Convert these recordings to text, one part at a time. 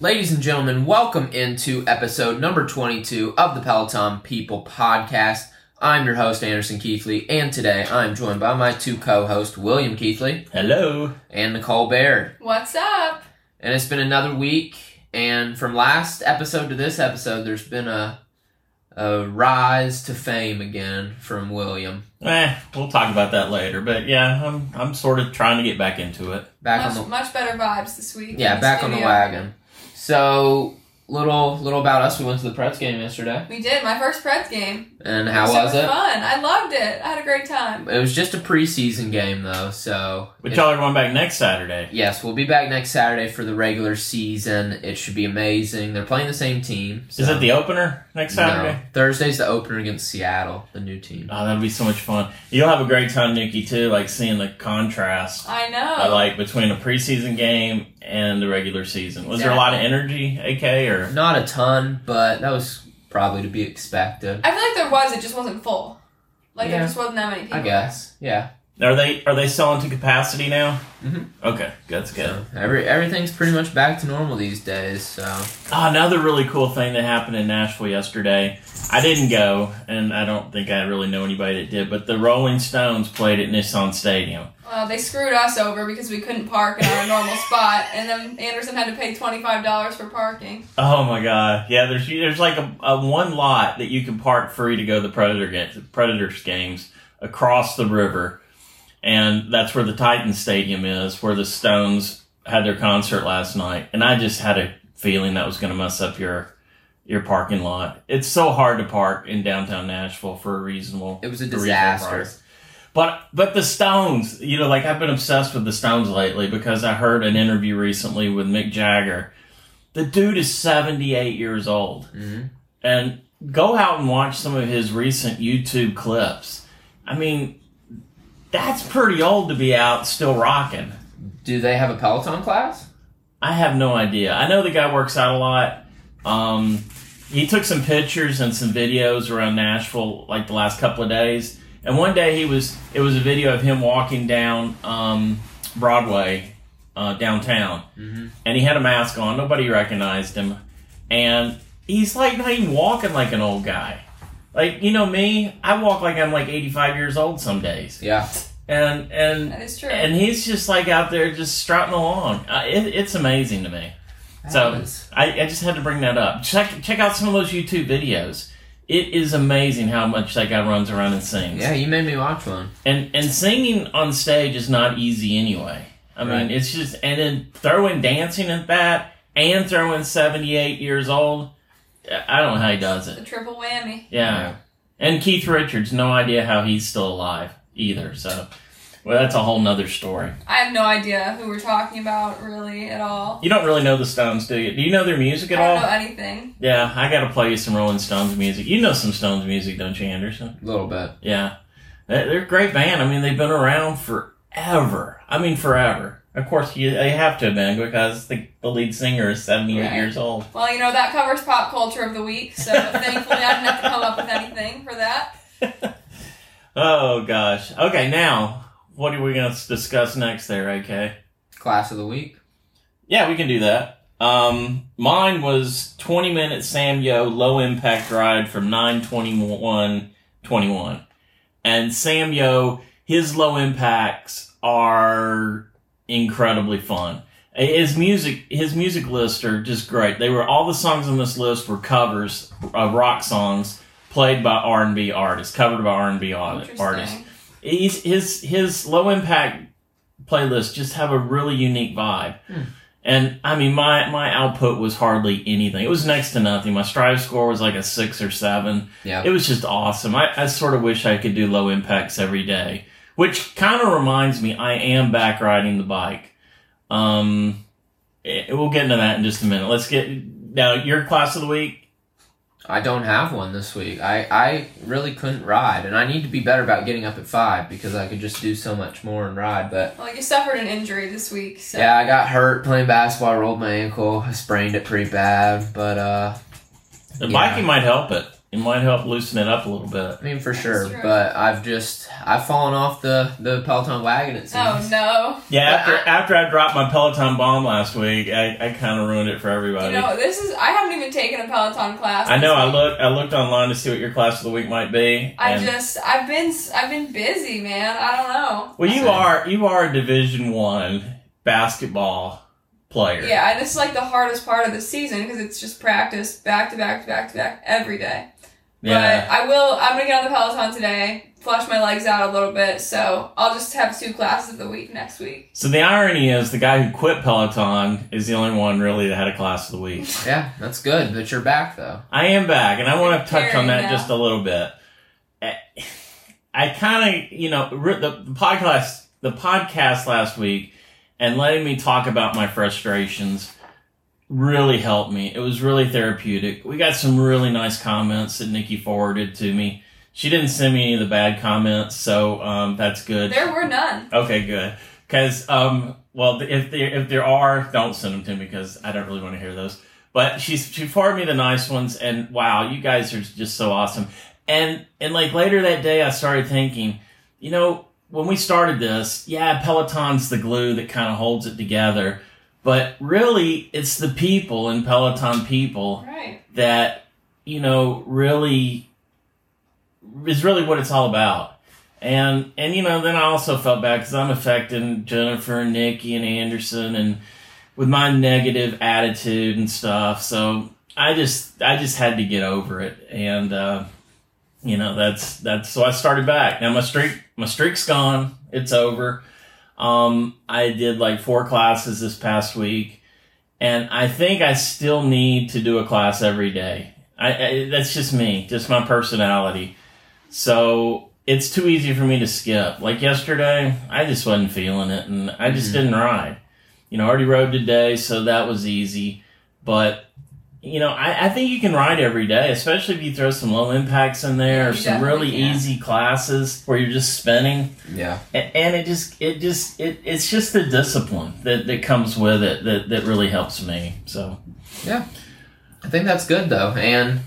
Ladies and gentlemen, welcome into episode number 22 of the Peloton People podcast. I'm your host, Anderson Keithley, and today I'm joined by my two co hosts, William Keithley Hello. and Nicole Baird. What's up? And it's been another week, and from last episode to this episode, there's been a, a rise to fame again from William. Eh, we'll talk about that later. But yeah, I'm I'm sort of trying to get back into it. Back much, on the much better vibes this week. yeah, in back on the wagon. So little little about us. We went to the Preds game yesterday, We did my first Preds game. and how Super was it? Fun. I loved it. I had a great time. It was just a preseason game though, so But it- y'all are going back next Saturday. yes, we'll be back next Saturday for the regular season. It should be amazing. They're playing the same team. Is it the opener next Saturday? No. Thursday's the opener against Seattle, the new team. Oh, that'd be so much fun. You'll have a great time, Nikki, too. Like seeing the contrast, I know. I like between a preseason game and the regular season. Was there a lot of energy, AK, or Not a ton, but that was probably to be expected. I feel like there was. It just wasn't full. Like Yeah. there just wasn't that many people. I guess. Yeah. Are they are they selling to capacity now? Mhm. Okay, that's good. So every everything's pretty much back to normal these days. So Oh, another really cool thing that happened in Nashville yesterday. I didn't go, and I don't think I really know anybody that did, but the Rolling Stones played at Nissan Stadium. Well, they screwed us over because we couldn't park in our normal spot, and then Anderson had to pay twenty five dollars for parking. Oh my god! Yeah, there's there's like a, a one lot that you can park free to go to the Predator games, Predators games across the river, and that's where the Titan Stadium is, where the Stones had their concert last night. And I just had a feeling that was going to mess up your your parking lot. It's so hard to park in downtown Nashville for a reasonable. it was a disaster. But but the Stones, you know, like I've been obsessed with the Stones lately because I heard an interview recently with Mick Jagger. The dude is 78 years old. hmm And go out and watch some of his recent YouTube clips. I mean, that's pretty old to be out still rocking. Do they have a Peloton class? I have no idea. I know the guy works out a lot. Um, he took some pictures and some videos around Nashville like the last couple of days. And one day he was it was a video of him walking down um, Broadway uh, downtown, Mm-hmm. and he had a mask on. Nobody recognized him, and he's like not even walking like an old guy. Like you know me, I walk like I'm like 85 years old some days, Yeah. and and That is true. and he's just like out there just strutting along. Uh, it, it's amazing to me. That So is- I, I just had to bring that up. Check check out some of those YouTube videos. It is amazing how much that guy runs around and sings. yeah, you made me watch one. And and singing on stage is not easy anyway. I Right. mean, it's just and then throwing dancing at that and throwing seventy eight years old. I don't know how he does it. the triple whammy. Yeah. And Keith Richards, no idea how he's still alive either. So, well, that's a whole nother story. I have no idea who we're talking about really at all. You don't really know the Stones, do you? Do you know their music at I don't all? know anything. Yeah, I got to play you some Rolling Stones music. You know some Stones music, don't you, Anderson? A little bit. Yeah, they're they're a great band. I mean, they've been around forever. I mean, forever. Of course, you they have to have been because the, the lead singer is seventy eight Right. years old. Well, you know that covers pop culture of the week, so thankfully I didn't have to come up with anything for that. Oh gosh. Okay, now what are we going to discuss next? There, okay. Class of the week. Yeah, we can do that. Um, mine was 20 minute Sam Yo low impact ride from 921 21. And Sam Yo, his low impacts are incredibly fun. His music, his music lists are just great. They were all the songs on this list were covers of rock songs played by R and B artists, covered by R and B artists Interesting. he's his his low impact playlists just have a really unique vibe. Hmm. And I mean, my my output was hardly anything. It was next to nothing. My Strive score was like a six or seven. Yeah. It was just awesome. I, I sort of wish I could do low impacts every day, which kind of reminds me I am back riding the bike. Um, eh, we'll get into that in just a minute. Let's get now your class of the week. I don't have one this week. I, I really couldn't ride, and I need to be better about getting up at five because I could just do so much more and ride. But Well, you suffered an injury this week, so yeah, I got hurt playing basketball. I rolled my ankle. I sprained it pretty bad. But uh, The Yeah. biking might help it. It might help loosen it up a little bit. I mean, for sure, true. but I've just I've fallen off the the Peloton wagon. It oh, seems. Oh no. Yeah, But after I- after I dropped my Peloton bomb last week, I, I kind of ruined it for everybody. You know, this is I haven't even taken a Peloton class. I know. this I week. looked. I looked online to see what your class of the week might be. I just I've been I've been busy, man. I don't know. well, you Same. are you are a Division One basketball player. Yeah, and this is like the hardest part of the season because it's just practice back to back to back to back every day. Yeah. But I will. I'm gonna get on the Peloton today, flush my legs out a little bit. So I'll just have two classes of the week next week. So the irony is, the guy who quit Peloton is the only one really that had a class of the week. Yeah, that's good. that you're back though. I am back, and I want to touch on that now. just a little bit. Eh, I kind of, you know, the, the podcast, the podcast last week, and letting me talk about my frustrations really helped me. It was really therapeutic. We got some really nice comments that Nikki forwarded to me. She didn't send me any of the bad comments, so um, that's good. There were none. Okay, good. Because, um, well, if there if there are, don't send them to me because I don't really want to hear those. But she's she forwarded me the nice ones, and wow, you guys are just so awesome. And and like later that day, I started thinking, you know, when we started this, yeah, Peloton's the glue that kind of holds it together. But really, it's the people and Peloton people Right. that you know really is really what it's all about. And and you know then I also felt bad because I'm affecting Jennifer and Nikki and Anderson and with my negative attitude and stuff. So I just I just had to get over it and uh, you know that's that's so I started back. Now my streak my streak's gone. It's over. Um, I did like four classes this past week, and I think I still need to do a class every day. I, I that's just me, just my personality. So it's too easy for me to skip. Like yesterday, I just wasn't feeling it, and I just Mhm. didn't ride. You know, I already rode today, so that was easy. But you know, I, I think you can ride every day, especially if you throw some low impacts in there, Yeah, or some really can. easy classes where you're just spinning Yeah. A- and it just it just it, it's just the discipline that, that comes with it that, that really helps me so yeah. I think that's good though, and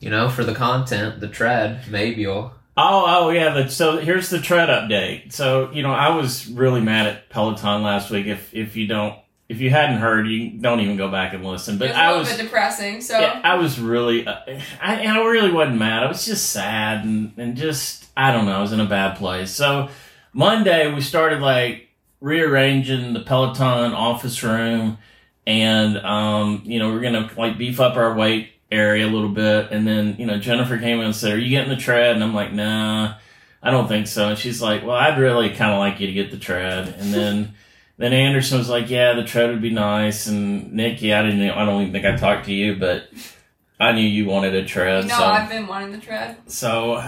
you know, for the content, the tread, maybe you'll. oh oh yeah the, so here's the tread update so you know i was really mad at peloton last week if if you don't if you hadn't heard you don't even go back and listen but was a i was bit depressing. So yeah, I was really, uh, I, I really wasn't mad. I was just sad and, and just, I don't know, I was in a bad place. So Monday we started like rearranging the Peloton office room and, um, you know, we're going to like beef up our weight area a little bit. And then, you know, Jennifer came in and said, are you getting the tread? And I'm like, nah, I don't think so. And she's like, well, I'd really kind of like you to get the tread. And then, then Anderson was like, "Yeah, the tread would be nice." And Nikki, I didn't. I don't even think I talked to you, but I knew you wanted a tread. no, so, I've been wanting the tread. so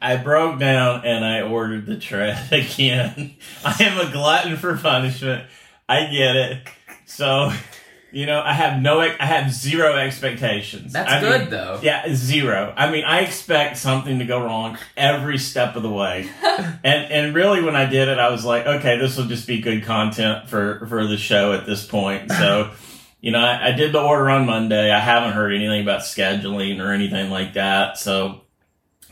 I broke down and I ordered the tread again. I am a glutton for punishment. I get it. So, you know, I have no. I have zero expectations. That's I good mean, though. yeah, zero. I mean, I expect something to go wrong every step of the way. and and really when I did it, I was like, okay, this will just be good content for for the show at this point. So, you know, I, I did the order on Monday. I haven't heard anything about scheduling or anything like that. So,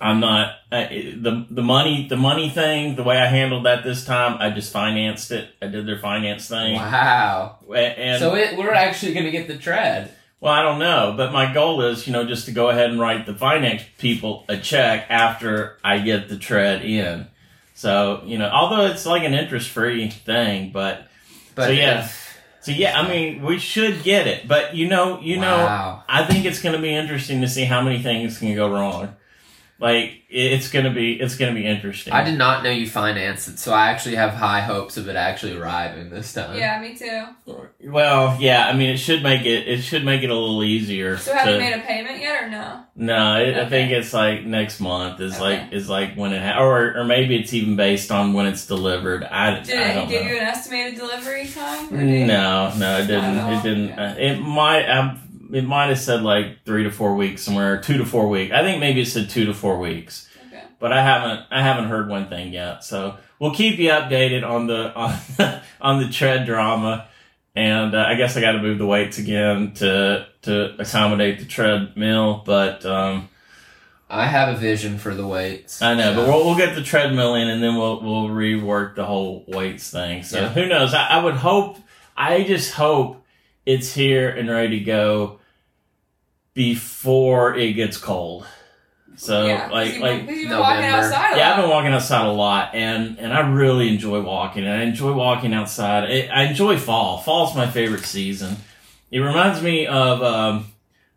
I'm not I, the the money the money thing. The way I handled that this time, I just financed it. I did their finance thing. Wow. And so it, we're actually gonna get the tread. well, I don't know, but my goal is, you know, just to go ahead and write the finance people a check after I get the tread in. So, you know, although it's like an interest free thing, but But So, yeah. so yeah, I mean, we should get it, but you know, you know, I think it's going to be interesting to see how many things can go wrong. Like it's going to be, it's going to be interesting. I did not know you financed it, so I actually have high hopes of it actually arriving this time. Yeah, me too. Well, yeah, I mean, it should make it, it should make it a little easier. So have to- you made a payment yet or no? No, it, I think it's like next month is Okay. like is like when it ha- or or maybe it's even based on when it's delivered. I, Did I it don't give know. you an estimated delivery time? No, no, it didn't. It didn't. okay. Uh, it might. Um, it might have said like three to four weeks somewhere, two to four weeks. I think maybe it said two to four weeks, Okay. but I haven't. I haven't heard one thing yet. So we'll keep you updated on the on on the tread drama. And uh, I guess I got to move the weights again to to accommodate the treadmill, but um, I have a vision for the weights. I know, so- but we'll, we'll get the treadmill in and then we'll we'll rework the whole weights thing. So Yeah. who knows? I, I would hope. I just hope it's here and ready to go before it gets cold. So yeah, 'cause like you've like been, 'cause you've been walking November. outside a yeah, I've been walking outside a lot, and and I really enjoy walking. And I enjoy walking outside. I, I enjoy fall. Fall's my favorite season. It reminds me of um,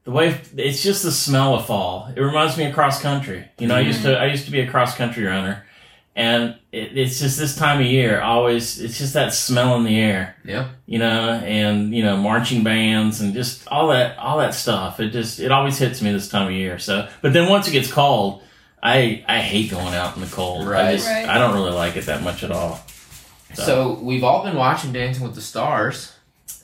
the way it's just the smell of fall. It reminds me of cross country. You know, I used to I used to be a cross country runner, and it, it's just this time of year. Always, it's just that smell in the air. Yeah. You know, and you know, marching bands and just all that all that stuff. It just it always hits me this time of year. So, but then once it gets cold. I, I hate going out in the cold. I Right. just Right. I don't really like it that much at all. So we've all been watching Dancing with the Stars.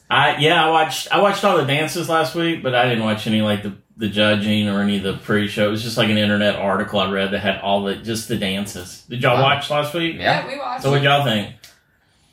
I yeah, I watched I watched all the dances last week, but I didn't watch any like the the judging or any of the pre-show. It was just like an internet article I read that had all the just the dances. Did y'all Wow. watch last week? Yeah. yeah, we watched. So what y'all think?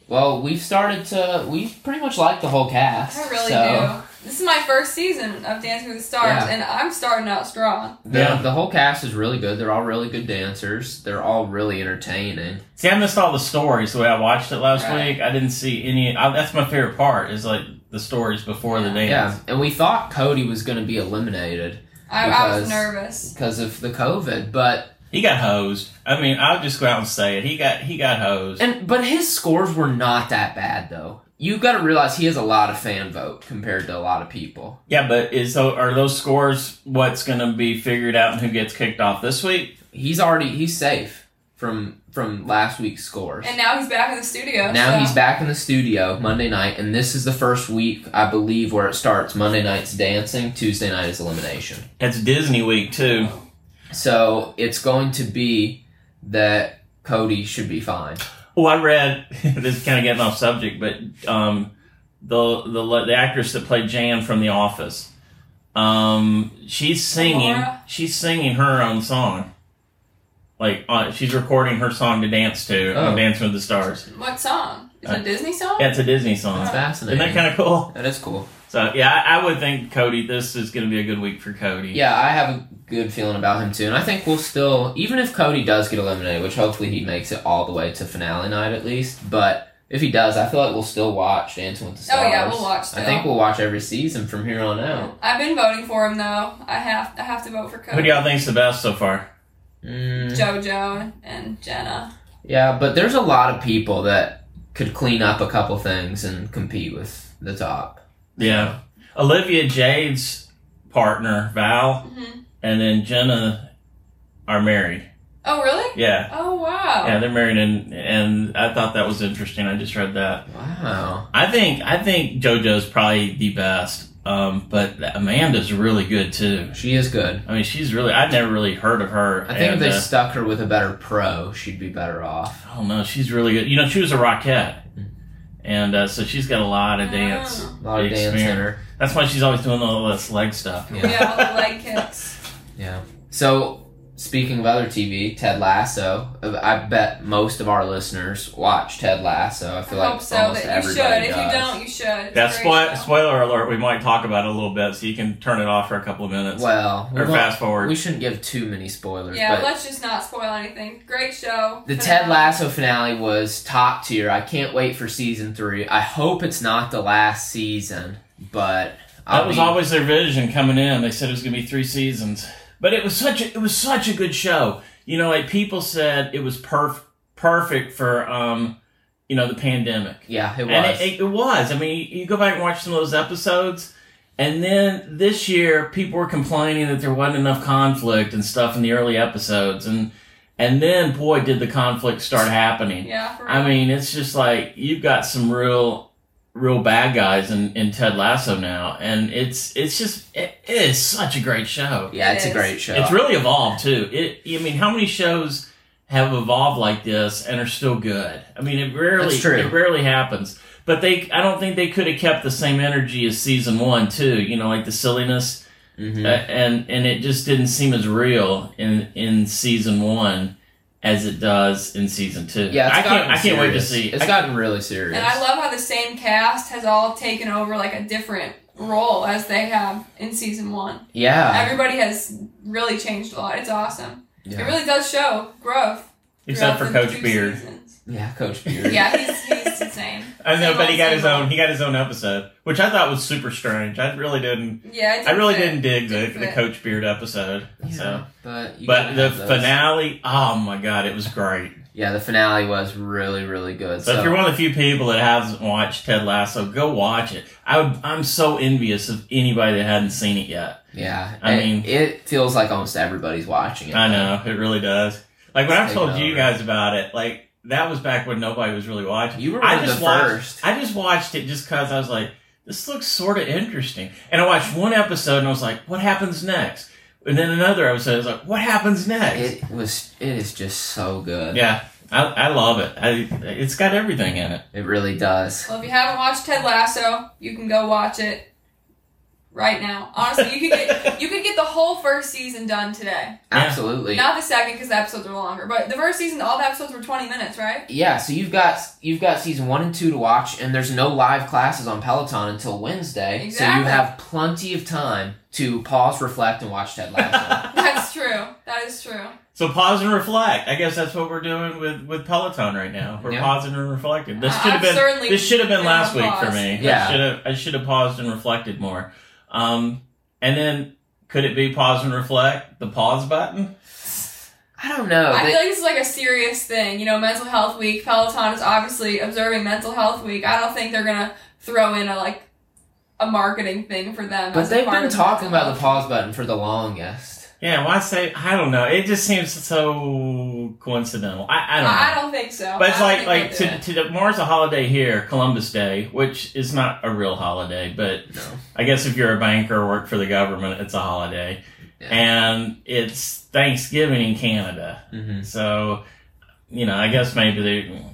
Well, we've started to. We pretty much like the whole cast. I really so do. This is my first season of Dancing with the Stars, Yeah. and I'm starting out strong. The, Yeah. the whole cast is really good. They're all really good dancers. They're all really entertaining. See, I missed all the stories the way I watched it last Right. week. I didn't see any. I, that's my favorite part is like the stories before the dance. Yeah, and we thought Cody was going to be eliminated I, I was nervous. because of the COVID, but He got hosed. I mean, I'll just go out and say it. He got he got hosed. and but his scores were not that bad though. You've got to realize he has a lot of fan vote compared to a lot of people. yeah, but is tho- are those scores what's going to be figured out and who gets kicked off this week? He's already he's safe from from last week's scores. And now he's back in the studio. Now so. he's back in the studio Monday night, and this is the first week, I believe, where it starts. Monday night's dancing, Tuesday night is elimination. It's Disney week too. So it's going to be that Cody should be fine. Oh, I read this is kind of getting off subject, but um, the the the actress that played Jan from The Office, um, she's singing Melora? she's singing her own song. Like uh, she's recording her song to dance to, Oh. on Dancing with the Stars. What song? Is it Uh, a Disney song? Yeah, it's a Disney song. That's fascinating. Isn't that kind of cool? that is cool. So yeah, I, I would think Cody. This is going to be a good week for Cody. Yeah, I have a good feeling about him too, and I think we'll still, even if Cody does get eliminated, which hopefully he makes it all the way to finale night at least. But if he does, I feel like we'll still watch Dancing with the Stars. Oh, yeah, we'll watch I think we'll watch every season from here on out. I've been voting for him though. I have I have to vote for Cody. Who Cody. do y'all think's the best so far? Mm, JoJo and Jenna. yeah, but there's a lot of people that could clean up a couple things and compete with the top. Yeah, Olivia Jade's partner Val, hmm and then Jenna are married. Oh really? Yeah. Oh wow. Yeah, they're married, and and I thought that was interesting. I just read that. Wow. I think I think JoJo's probably the best, um, but Amanda's really good too. She is good. I mean, she's really I've never really heard of her. I think and, if they uh, stuck her with a better pro, she'd be better off. I don't know. She's really good. You know, she was a Rockette, and uh, so she's got a lot of dance. Oh. A lot of dance in her. That's why she's always doing all this leg stuff. Yeah. Yeah, all the leg kicks. Yeah. So, speaking of other TV, Ted Lasso. I bet most of our listeners watch Ted Lasso. I I feel like hope so. almost That you should. everybody If you don't, you should. It's a That's great Spoiler alert: We might talk about it a little bit, so you can turn it off for a couple of minutes Well, we, or won't- fast forward. we shouldn't give too many spoilers. Yeah, but let's just not spoil anything. Great show. the Phenomenal. Ted Lasso finale was top tier. I can't wait for season three. I hope it's not the last season, but I'll That was be- always their vision coming in. They said it was going to be three seasons, but it was such a it was such a good show. You know, like people said, it was perf- perfect for um, you know, the pandemic. yeah, it was. And it, it, it was. I mean, you, you go back and watch some of those episodes, and then this year people were complaining that there wasn't enough conflict and stuff in the early episodes, and and then boy, did the conflict start happening. Yeah, for I real. mean, it's just like you've got some real, real bad guys in, in Ted Lasso now, and it's it's just it, it is such a great show. yeah, It it's a great show. It's really evolved too. It, I mean, how many shows have evolved like this and are still good? I mean, it rarely, That's true. it rarely happens. But they, I don't think they could have kept the same energy as season one too. You know, like the silliness, Mhm. uh, and and it just didn't seem as real in in season one as it does in season two. Yeah, it's I can't, I can't wait to see. It's I- gotten really serious. And I love how the same cast has all taken over like a different role as they have in season one. Yeah. Everybody has really changed a lot. It's awesome. It really does show growth. Except for Coach Beard. seasons. Yeah, Coach Beard. Yeah, he's, he's insane. I know, Same but he got his own. old. He got his own episode, which I thought was super strange. I really didn't. Yeah, it I really fit. didn't dig the, Didn't the fit. Coach Beard episode. Yeah, So, but you but the finale, oh my god, it was great. Yeah, the finale was really, really good. So, So, if you're one of the few people that hasn't watched Ted Lasso, go watch it. I would. I'm so envious of anybody that hadn't seen it yet. yeah, I it- mean- it feels like almost everybody's watching it. I know it really does. Like when I've told you guys about it, like that was back when nobody was really watching. You were I one of just the watched, first. I just watched it just because I was like, this looks sort of interesting. And I watched one episode and I was like, what happens next? And then another episode, I was like, what happens next? It was. It is just so good. yeah, I, I love it. I, it's got everything in it. It really does. Well, if you haven't watched Ted Lasso, you can go watch it right now. Honestly, you could get you could get the whole first season done today. Absolutely. Not the second because the episodes are longer, but the first season, all the episodes were twenty minutes, right? Yeah, so you've got you've got season one and two to watch, and there's no live classes on Peloton until Wednesday, exactly. so you have plenty of time to pause, reflect, and watch Ted Lasso. That's true. That is true. So pause and reflect. I guess that's what we're doing with, with Peloton right now. We're Yeah. pausing and reflecting. This should have been this should have been been last on week for me. Yeah. I should have I should have paused and reflected more. Um, and then could it be pause and reflect? The pause button? I don't know. I feel like this is like a serious thing. You know, Mental Health Week. Peloton is obviously observing Mental Health Week. I don't think they're gonna throw in a like a marketing thing for them. but they've been talking about the pause button for the longest. Yeah, why say I don't know. It just seems so coincidental. I, I don't know. I, I don't think so. But it's I like like to, it. to the, tomorrow's a holiday here, Columbus Day, which is not a real holiday, but No. I guess if you're a banker or work for the government, it's a holiday. Yeah. And it's Thanksgiving in Canada. hmm So, you know, I guess maybe they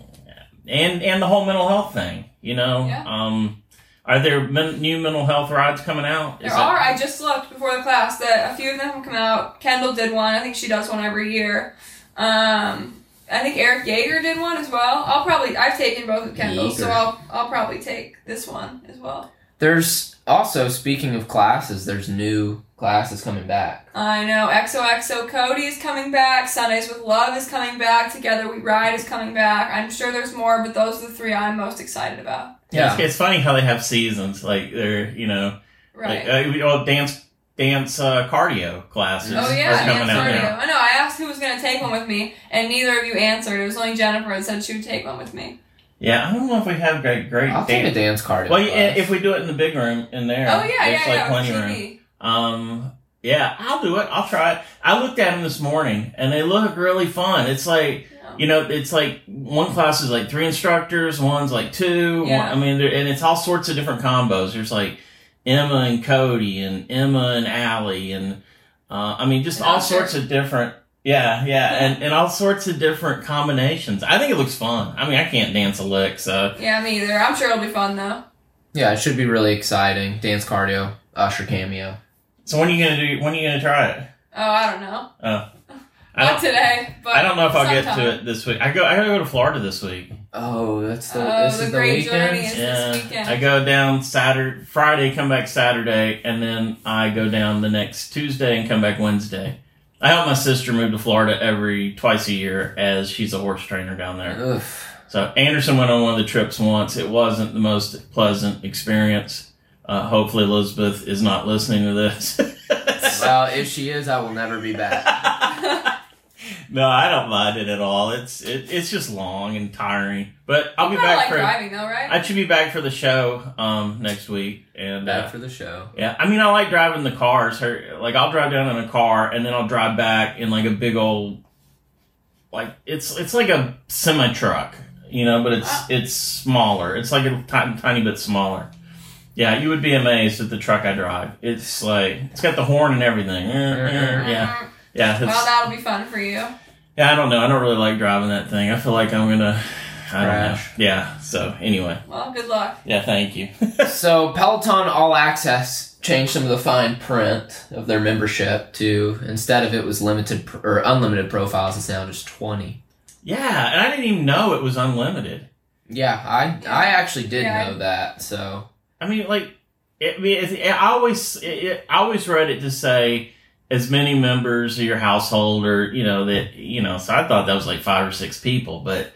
and and the whole mental health thing, you know. Yeah. Um are there men, new mental health rides coming out? There Is that- are. I just looked before the class that a few of them have come out. Kendall did one. I think she does one every year. Um, I think Erik Jäger did one as well. I'll probably I've taken both of Kendall's, so I'll I'll probably take this one as well. There's also speaking of classes, there's new classes coming back. I know XOXO Cody is coming back. Sundays with Love is coming back. Together We Ride is coming back. I'm sure there's more, but those are the three I'm most excited about. Yeah, Yeah. It's, it's funny how they have seasons. Like they're, you know, Right. like, uh, we- oh, dance dance uh, cardio classes Oh are yeah, coming dance out cardio. now. I know. I asked who was gonna take one with me, and neither of you answered. It was only Jennifer that said she would take one with me. Yeah, I don't know if we have great great I'll take a dance. card. Well, yeah, if we do it in the big room in there, Oh yeah, there's yeah, like yeah. plenty with room. Um, yeah, I'll do it. I'll try it. I looked at them this morning, and they look really fun. It's like Yeah. you know, it's like one class is like three instructors, one's like two. One, Yeah. I mean, and it's all sorts of different combos. There's like Emma and Cody, and Emma and Ally, and uh, I mean, just And all sorts of different. Yeah, yeah, and, and all sorts of different combinations. I think it looks fun. I mean, I can't dance a lick, so Yeah, me either. I'm sure it'll be fun though. yeah, it should be really exciting. Dance cardio, Usher cameo. so when are you gonna do? When are you gonna try it? Oh, I don't know. Oh, I Not today, but I don't know if I'll get to it this week. I go. I gotta go to Florida this week. Oh, that's the Oh, this the is the great weekend. journey is this weekend. I go down Saturday, Friday, come back Saturday, and then I go down the next Tuesday and come back Wednesday. I help my sister move to Florida every twice a year as she's a horse trainer down there. Oof. So Anderson went on one of the trips once. It wasn't the most pleasant experience. Uh, hopefully Elizabeth is not listening to this. Well, if she is, I will never be back. No, I don't mind it at all. It's it, it's just long and tiring, but I'll you be back like for. driving though, right? I should be back for the show um, next week, and uh, Back for the show. Yeah, I mean, I like driving the cars. Her, like, I'll drive down in a car, and then I'll drive back in like a big old, like it's it's like a semi truck, you know, but it's Ah. it's smaller. It's like a tiny, tiny bit smaller. Yeah, you would be amazed at the truck I drive. It's like it's got the horn and everything. Yeah, yeah. Well, that'll be fun for you. yeah, I don't know. I don't really like driving that thing. I feel like I'm gonna. I don't know. Crash. Yeah. So anyway, Well, good luck. yeah. Thank you. So Peloton All Access changed some of the fine print of their membership to instead of it was limited pr- or unlimited profiles, it's now just twenty. yeah, and I didn't even know it was unlimited. Yeah, I I actually did Yeah. know that. So I mean, like, it, I mean, it, it, I always it, it, I always read it to say as many members of your household or you know that you know. So I thought that was like five or six people, but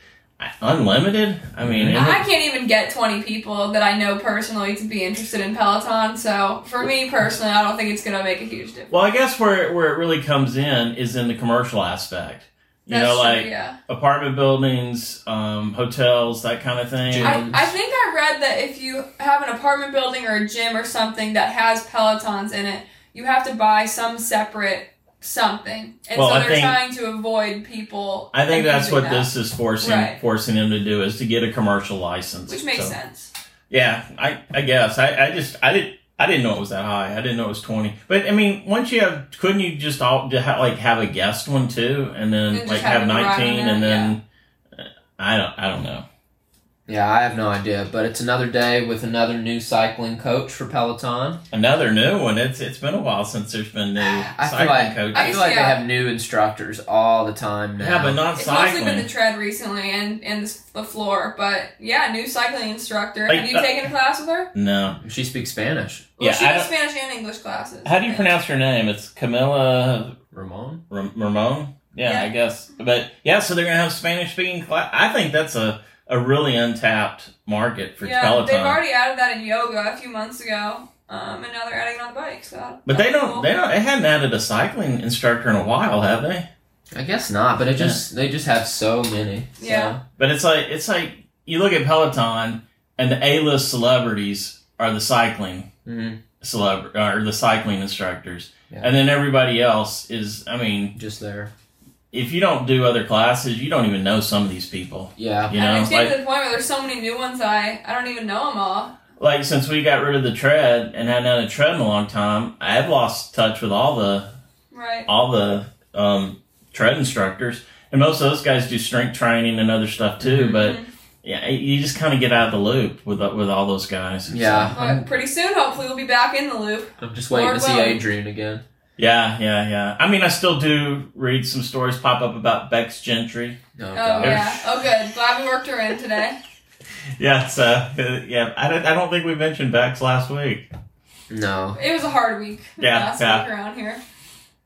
unlimited. I mean, I can't even get 20 people that I know personally to be interested in Peloton. So for me personally, I don't think it's going to make a huge difference. well, I guess where where it really comes in is in the commercial aspect. You That's know, true, like yeah. apartment buildings, um, hotels, that kind of thing. I, I think I read that if you have an apartment building or a gym or something that has Pelotons in it, you have to buy some separate something. And Well, so they're think- trying to avoid people. I think that's what that, this is forcing Right. forcing him to do is to get a commercial license, Which makes So, sense. Yeah, I I guess I, I just I didn't I didn't know it was that high. I didn't know it was twenty. But I mean, once you have, couldn't you just all like have a guest one too, and then And like have nineteen, and then uh, I don't I don't know. Yeah, I have no idea, but it's another day with another new cycling coach for Peloton. Another new one. It's it's been a while since there's been new I feel cycling like coaches. I feel like Yeah. they have new instructors all the time now. yeah, but not It's mostly been cycling. the tread recently and, and the, the floor. But yeah, new cycling instructor. Like, have you uh, taken a class with her? no. she speaks Spanish. Well, Yeah, she I does Spanish and English classes. How do you pronounce her name? It's Camila Ramón. Ram- Ramón. Yeah, Yeah. I guess. But yeah, so they're gonna have Spanish speaking class. I think that's a a really untapped market for yeah, Peloton. they've already added that in yoga a few months ago, um, and now they're adding it on the bike. So, But they don't. cool. They don't. They hadn't added a cycling instructor in a while, have they? I guess not, but it just they just have so many. So. Yeah. But it's like it's like you look at Peloton, and the A list celebrities are the cycling Mhm. celeb or the cycling instructors, Yeah. and then everybody else is. I mean, Just there. If you don't do other classes, you don't even know some of these people. Yeah. You and know, it's like to the point where there's so many new ones. I I don't even know them all. like since we got rid of the tread and hadn't had a tread in a long time, I've lost touch with all the Right. all the um, tread instructors, and most of those guys do strength training and other stuff too. Mhm. But yeah, you just kind of get out of the loop with with all those guys. Yeah. So, But pretty soon, hopefully, we'll be back in the loop. I'm just waiting Lord to see willing. Adrian again. Yeah, yeah, yeah. I mean, I still do read some stories pop up about Bex Gentry. Oh, Oh yeah. Oh good. Glad we worked her in today. Yeah, so uh, yeah, I don't, I don't think we mentioned Bex last week. No. It was a hard week. Yeah, Last yeah. week around here.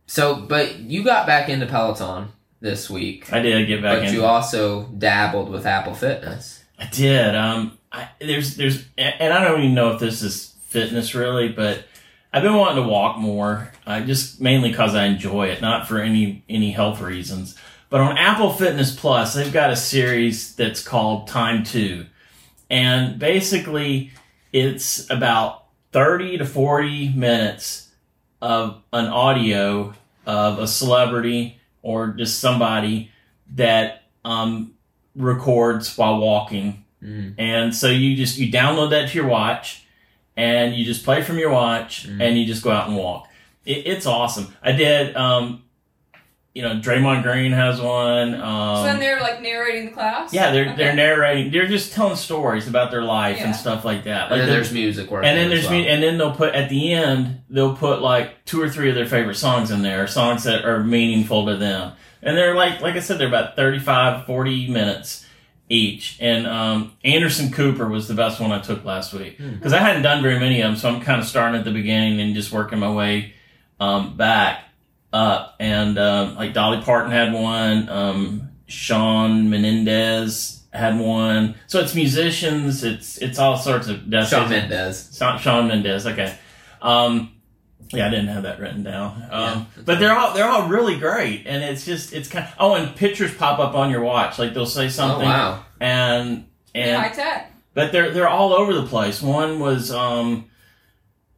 So, but you got back into Peloton this week, I did get back but in. you also dabbled with Apple Fitness. I did. Um, I, there's, there's, and I don't even know if this is fitness really, but I've been wanting to walk more. Uh, just mainly because I enjoy it, not for any any health reasons. But on Apple Fitness Plus, they've got a series that's called Time Two, and basically, it's about thirty to forty minutes of an audio of a celebrity or just somebody that um, records while walking Mm. and so you just you download that to your watch and you just play from your watch Mhm. and you just go out and walk it, it's awesome i did um you know draymond green has one um so then they're like narrating the class. yeah they're Okay. they're narrating they're just telling stories about their life Yeah. and stuff like that And like then there's music working. and then there's well. me, and then they'll put at the end they'll put like two or three of their favorite songs in there, songs that are meaningful to them, and they're like like I said, they're about 35, 40 minutes each. And um, Anderson Cooper was the best one I took last week Hmm. because I hadn't done very many of them, so I'm kind of starting at the beginning and just working my way um, back up. And um, like Dolly Parton had one, um, Sean Menendez had one. So it's musicians, it's it's all sorts of that's Shawn Mendes. Sean, Sean Mendez. Okay. Um, yeah, I didn't have that written down. Um, Yeah, but they're all they're all really great, and it's just it's kind. Of, oh, and pictures pop up on your watch, like they'll say something. Oh something, wow. and and high tech. but they're they're all over the place. One was um,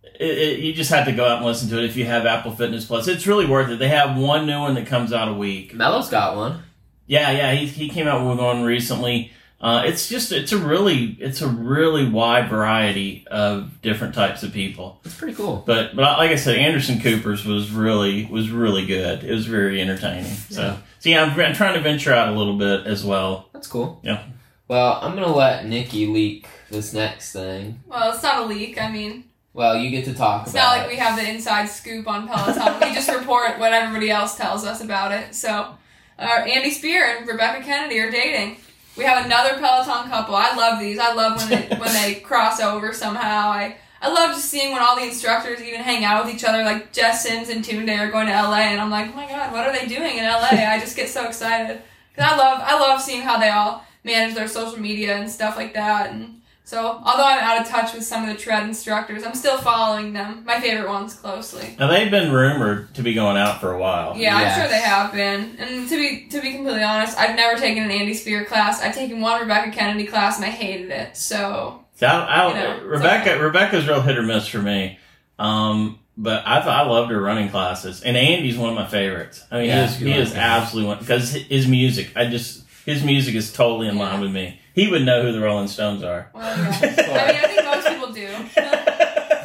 it, it, you just have to go out and listen to it if you have Apple Fitness Plus. It's really worth it. They have one new one that comes out a week. Mello's got one. Yeah, yeah, he he came out with one recently. Uh, it's just it's a really it's a really wide variety of different types of people. It's pretty cool. But but like I said, Anderson Cooper's was really was really good. It was very entertaining. So Yeah. so yeah, I'm, I'm trying to venture out a little bit as well. That's cool. Yeah. Well, I'm gonna let Nikki leak this next thing. Well, it's not a leak. I mean, Well, you get to talk it's about not like it. we have the inside scoop on Peloton. we just report what everybody else tells us about it. So, uh, Andy Spear and Rebecca Kennedy are dating. We have another Peloton couple. I love these. I love when they when they cross over somehow. I I love just seeing when all the instructors even hang out with each other. Like Jess Sims and Tunde are going to LA, and I'm like, oh my god, what are they doing in LA? I just get so excited because I love I love seeing how they all manage their social media and stuff like that. And so, although I'm out of touch with some of the tread instructors, I'm still following them. My favorite ones closely. Now they've been rumored to be going out for a while. Yeah, Yes. I'm sure they have been. And to be to be completely honest, I've never taken an Andy Spear class. I've taken one Rebecca Kennedy class and I hated it. So See, I, I, You know, Rebecca okay. Rebecca's real hit or miss for me. Um, but I thought I loved her running classes, and Andy's one of my favorites. I mean, Yeah, he is he is absolutely one because his music. I just his music is totally in line with me. He would know who the Rolling Stones are. well, yeah. I mean, I think most people do.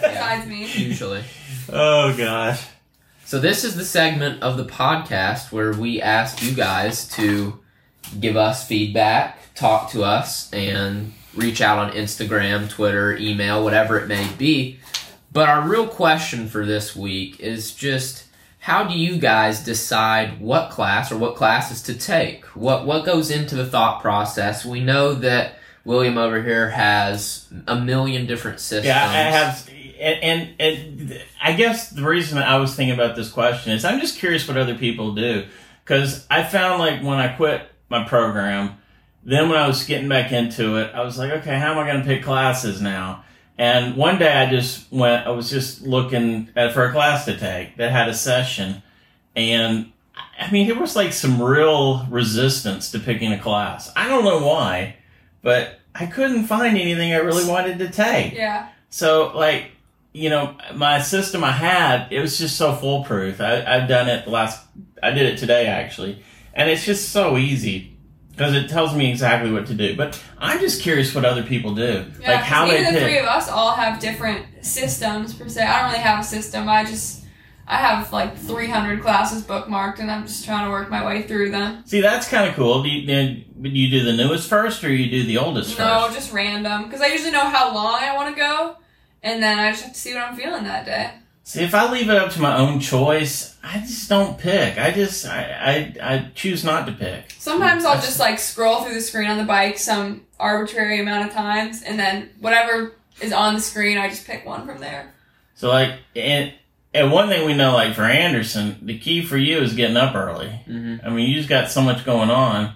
Besides me. Usually. oh gosh. So this is the segment of the podcast where we ask you guys to give us feedback, talk to us, and reach out on Instagram, Twitter, email, whatever it may be. But our real question for this week is just how do you guys decide what class or what classes to take? What what goes into the thought process? We know that William over here has a million different systems. Yeah, I have, and, and and I guess the reason I was thinking about this question is I'm just curious what other people do because I found like when I quit my program, then when I was getting back into it, I was like, okay, how am I going to pick classes now? And one day I just went, I was just looking at, for a class to take that had a session, and I mean, it was like some real resistance to picking a class. I don't know why, but I couldn't find anything I really wanted to take. Yeah. So, like, you know, my system I had, it was just so foolproof. I, I've done it the last, I did it today actually, and it's just so easy because it tells me exactly what to do. But I'm just curious what other people do, Yeah, like how they the three of us all have different systems per se. I don't really have a system. I just I have like 300 classes bookmarked, and I'm just trying to work my way through them. See, that's kind of cool. Do you, do you do the newest first, or you do the oldest No, first? just random because I usually know how long I want to go, and then I just have to see what I'm feeling that day. See, if I leave it up to my own choice, I just don't pick. I just, I, I, I choose not to pick. Sometimes I'll just like scroll through the screen on the bike some arbitrary amount of times, and then whatever is on the screen, I just pick one from there. So like, and and one thing we know, like for Anderson, the key for you is getting up early. hmm I mean, you just got so much going on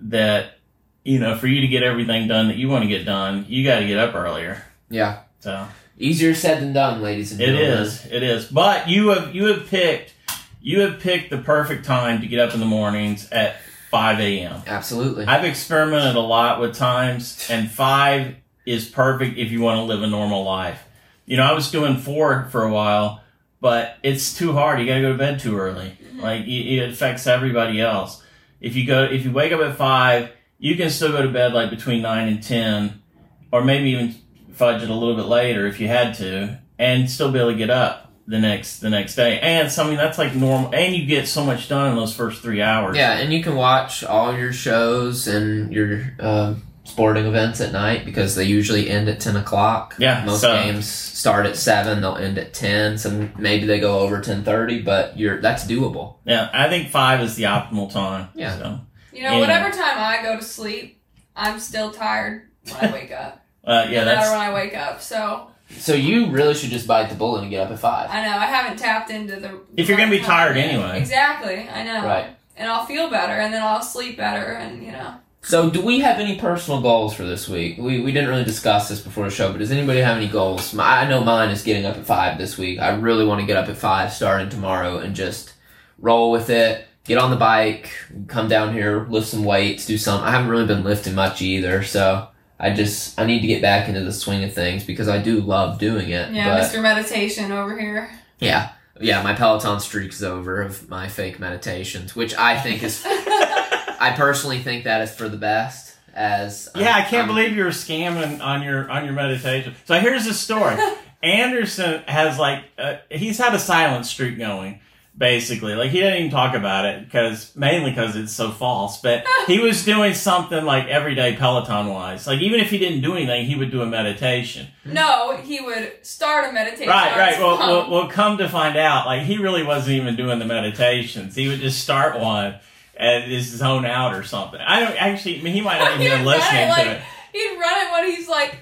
that you know, for you to get everything done that you want to get done, you got to get up earlier. Yeah. So Easier said than done, ladies and gentlemen. It is. It is. But you have you have picked you have picked the perfect time to get up in the mornings at five a.m. Absolutely. I've experimented a lot with times, and five is perfect if you want to live a normal life. You know, I was doing four for a while, but it's too hard. You got to go to bed too early. Mm-hmm. Like it, affects everybody else. If you go, if you wake up at five, you can still go to bed like between nine and ten, or maybe even fudge it a little bit later if you had to, and still be able to get up the next the next day. And something that's like normal, and you get so much done in those first three hours. Yeah, and you can watch all your shows and your um sporting events at night because they usually end at 10 o'clock. Yeah, Most so- games start at 7, they'll end at 10. Some maybe they go over 10:30, but you're that's doable. Yeah, I think five is the optimal time. Yeah. So, You know, Yeah. whatever time I go to sleep, I'm still tired when I wake up. Uh, yeah, no matter that's when I wake up. So So you really should just bite the bullet and get up at 5. I know I haven't tapped into the. If you're gonna be tired yet. anyway. Exactly, I know. Right. And I'll feel better, and then I'll sleep better, and you know. So do we have any personal goals for this week? We we didn't really discuss this before the show, but does anybody have any goals? My, I know mine is getting up at 5 this week. I really want to get up at 5 starting tomorrow and just roll with it. Get on the bike, come down here, lift some weights, do some. I haven't really been lifting much either, so I just I need to get back into the swing of things because I do love doing it. Yeah, but Mr. Meditation over here. yeah, yeah, my Peloton streak's over of my fake meditations, which I think is I personally think that is for the best. As yeah. I can't I'm- believe you're scamming on your on your meditation. So here's the story. Anderson has like uh, he's had a silent streak going. Basically, like he didn't even talk about it because mainly because it's so false. But he was doing something like everyday Peloton wise. Like even if he didn't do anything, he would do a meditation. No, he would start a meditation. Right, right. Well, well, well, come to find out, like he really wasn't even doing the meditations. He would just start one and just zone out or something. I don't actually. I mean, he might not even been listening it, like, to it. He'd run it when he's like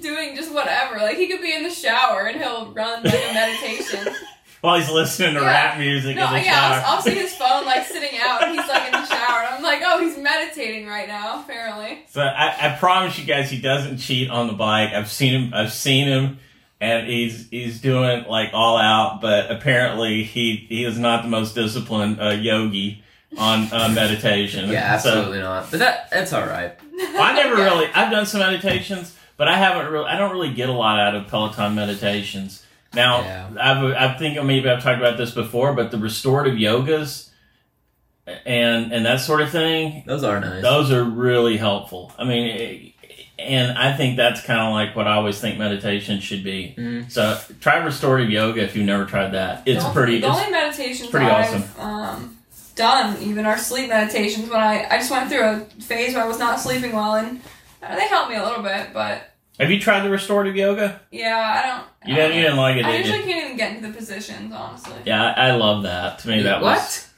doing just whatever. Like he could be in the shower and he'll run like a meditation. While he's listening to Yeah. rap music No, in the yeah, shower. I'll, I'll see his phone like sitting out, and he's like in the shower, and I'm like, oh, he's meditating right now. Apparently, So I, I promise you guys, he doesn't cheat on the bike. I've seen him. I've seen him, and he's he's doing like all out. But apparently, he he is not the most disciplined uh, yogi on uh, meditation. Yeah, So absolutely not. But that that's all right. I never Yeah. really. I've done some meditations, but I haven't really. I don't really get a lot out of Peloton meditations. Now, Yeah. I've, I think maybe I've talked about this before, but the restorative yogas and and that sort of thing, Those are nice. those are really helpful. I mean, and I think that's kind of like what I always think meditation should be. Mhm. So try restorative yoga if you've never tried that. It's the, pretty. The It's, only meditations pretty I've um, done, even our sleep meditations. When I I just went through a phase where I was not sleeping well, and uh, they helped me a little bit. But have you tried the restorative yoga? yeah, I don't. You didn't. You didn't like it, I did you? usually can't even get into the positions, honestly. Yeah, I, I love that. To me, that what? was.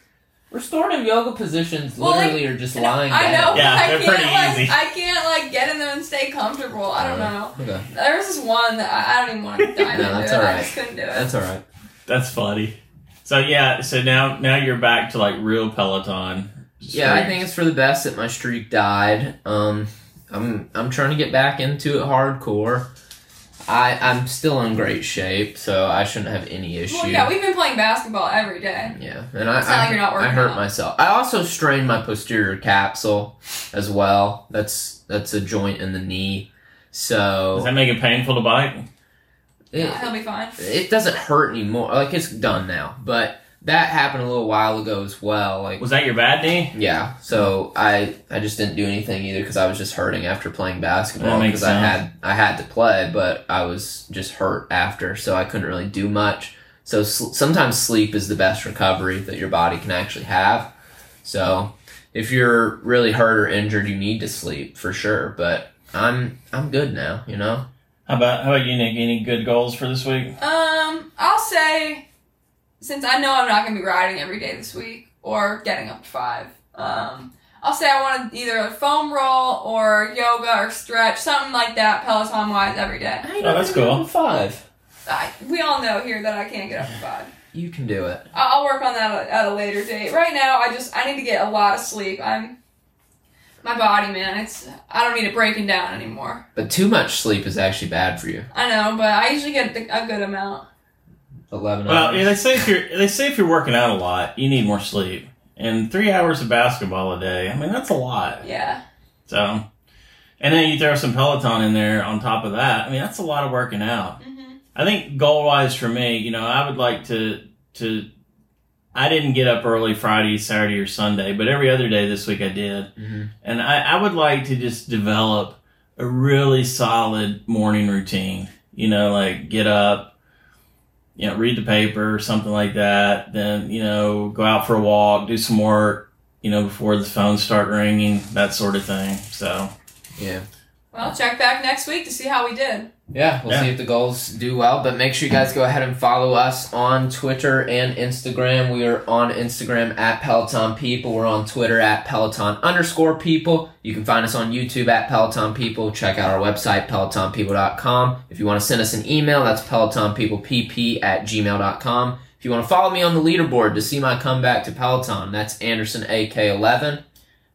Restorative yoga positions Well, like, literally are just lying I down. know, Yeah, I they're can't pretty like easy. I can't like get in them and stay comfortable. I don't know. Okay. There was this one that I, I don't even want to dive No, that's it. I just couldn't do it. That's all right. That's funny. So yeah, so now now you're back to like real Peloton. Yeah, I think it's for the best that my streak died. Um, I'm I'm trying to get back into it hardcore. I I'm still in great shape, so I shouldn't have any issue. well, yeah, we've been playing basketball every day. Yeah, and I not I, like you're not I hurt out. myself. I also strained my posterior capsule as well. That's that's a joint in the knee. So does that make it painful to bike? it, Yeah, he'll be fine. it doesn't hurt anymore. Like it's done now, but that happened a little while ago as well. Like Was that your bad knee? yeah, so I I just didn't do anything either because I was just hurting after playing basketball because I had I had to play, but I was just hurt after, so I couldn't really do much. So sl- sometimes sleep is the best recovery that your body can actually have. So if you're really hurt or injured, you need to sleep for sure. But I'm I'm good now, you know. How about how about you, Nick? Any good goals for this week? Um, I'll say, since I know I'm not gonna be riding every day this week or getting up to five, um, I'll say I want either a foam roll or yoga or stretch, something like that, Peloton wise, every day. Hey, Oh, that's you're cool. Five. I, we all know here that I can't get up to five. You can do it. I'll, I'll work on that at, at a later date. Right now, I just I need to get a lot of sleep. I'm my body, man. It's I don't need it breaking down anymore. But too much sleep is actually bad for you. I know, but I usually get a good amount. Eleven Well, hours. yeah, they say if you're they say if you're working out a lot, you need more sleep. And three hours of basketball a day, I mean that's a lot. Yeah. So, and then you throw some Peloton in there on top of that. I mean that's a lot of working out. hmm I think goal wise for me, you know, I would like to to. I didn't get up early Friday, Saturday, or Sunday, but every other day this week I did, hmm and I, I would like to just develop a really solid morning routine. You know, like get up, you know, read the paper or something like that. Then you know, go out for a walk, do some work. You know, before the phones start ringing, that sort of thing. So Yeah. Well, check back next week to see how we did. Yeah, we'll Yeah. see if the goals do well. But make sure you guys go ahead and follow us on Twitter and Instagram. We are on Instagram at Peloton People. We're on Twitter at Peloton underscore people. You can find us on YouTube at Peloton People. Check out our website, PelotonPeople.com. If you want to send us an email, that's PelotonPeoplePP at gmail.com. If you want to follow me on the leaderboard to see my comeback to Peloton, that's Anderson AK11.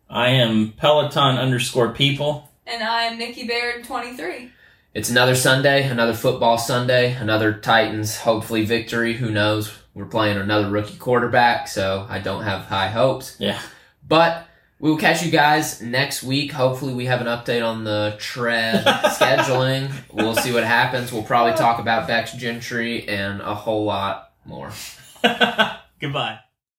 I am Peloton underscore people. And I'm Nikki Baird, 23. It's another Sunday, another football Sunday, another Titans, hopefully victory. Who knows? We're playing another rookie quarterback, so I don't have high hopes. Yeah. But we will catch you guys next week. Hopefully, we have an update on the tread scheduling. We'll see what happens. We'll probably talk about Becs Gentry and a whole lot more. Goodbye.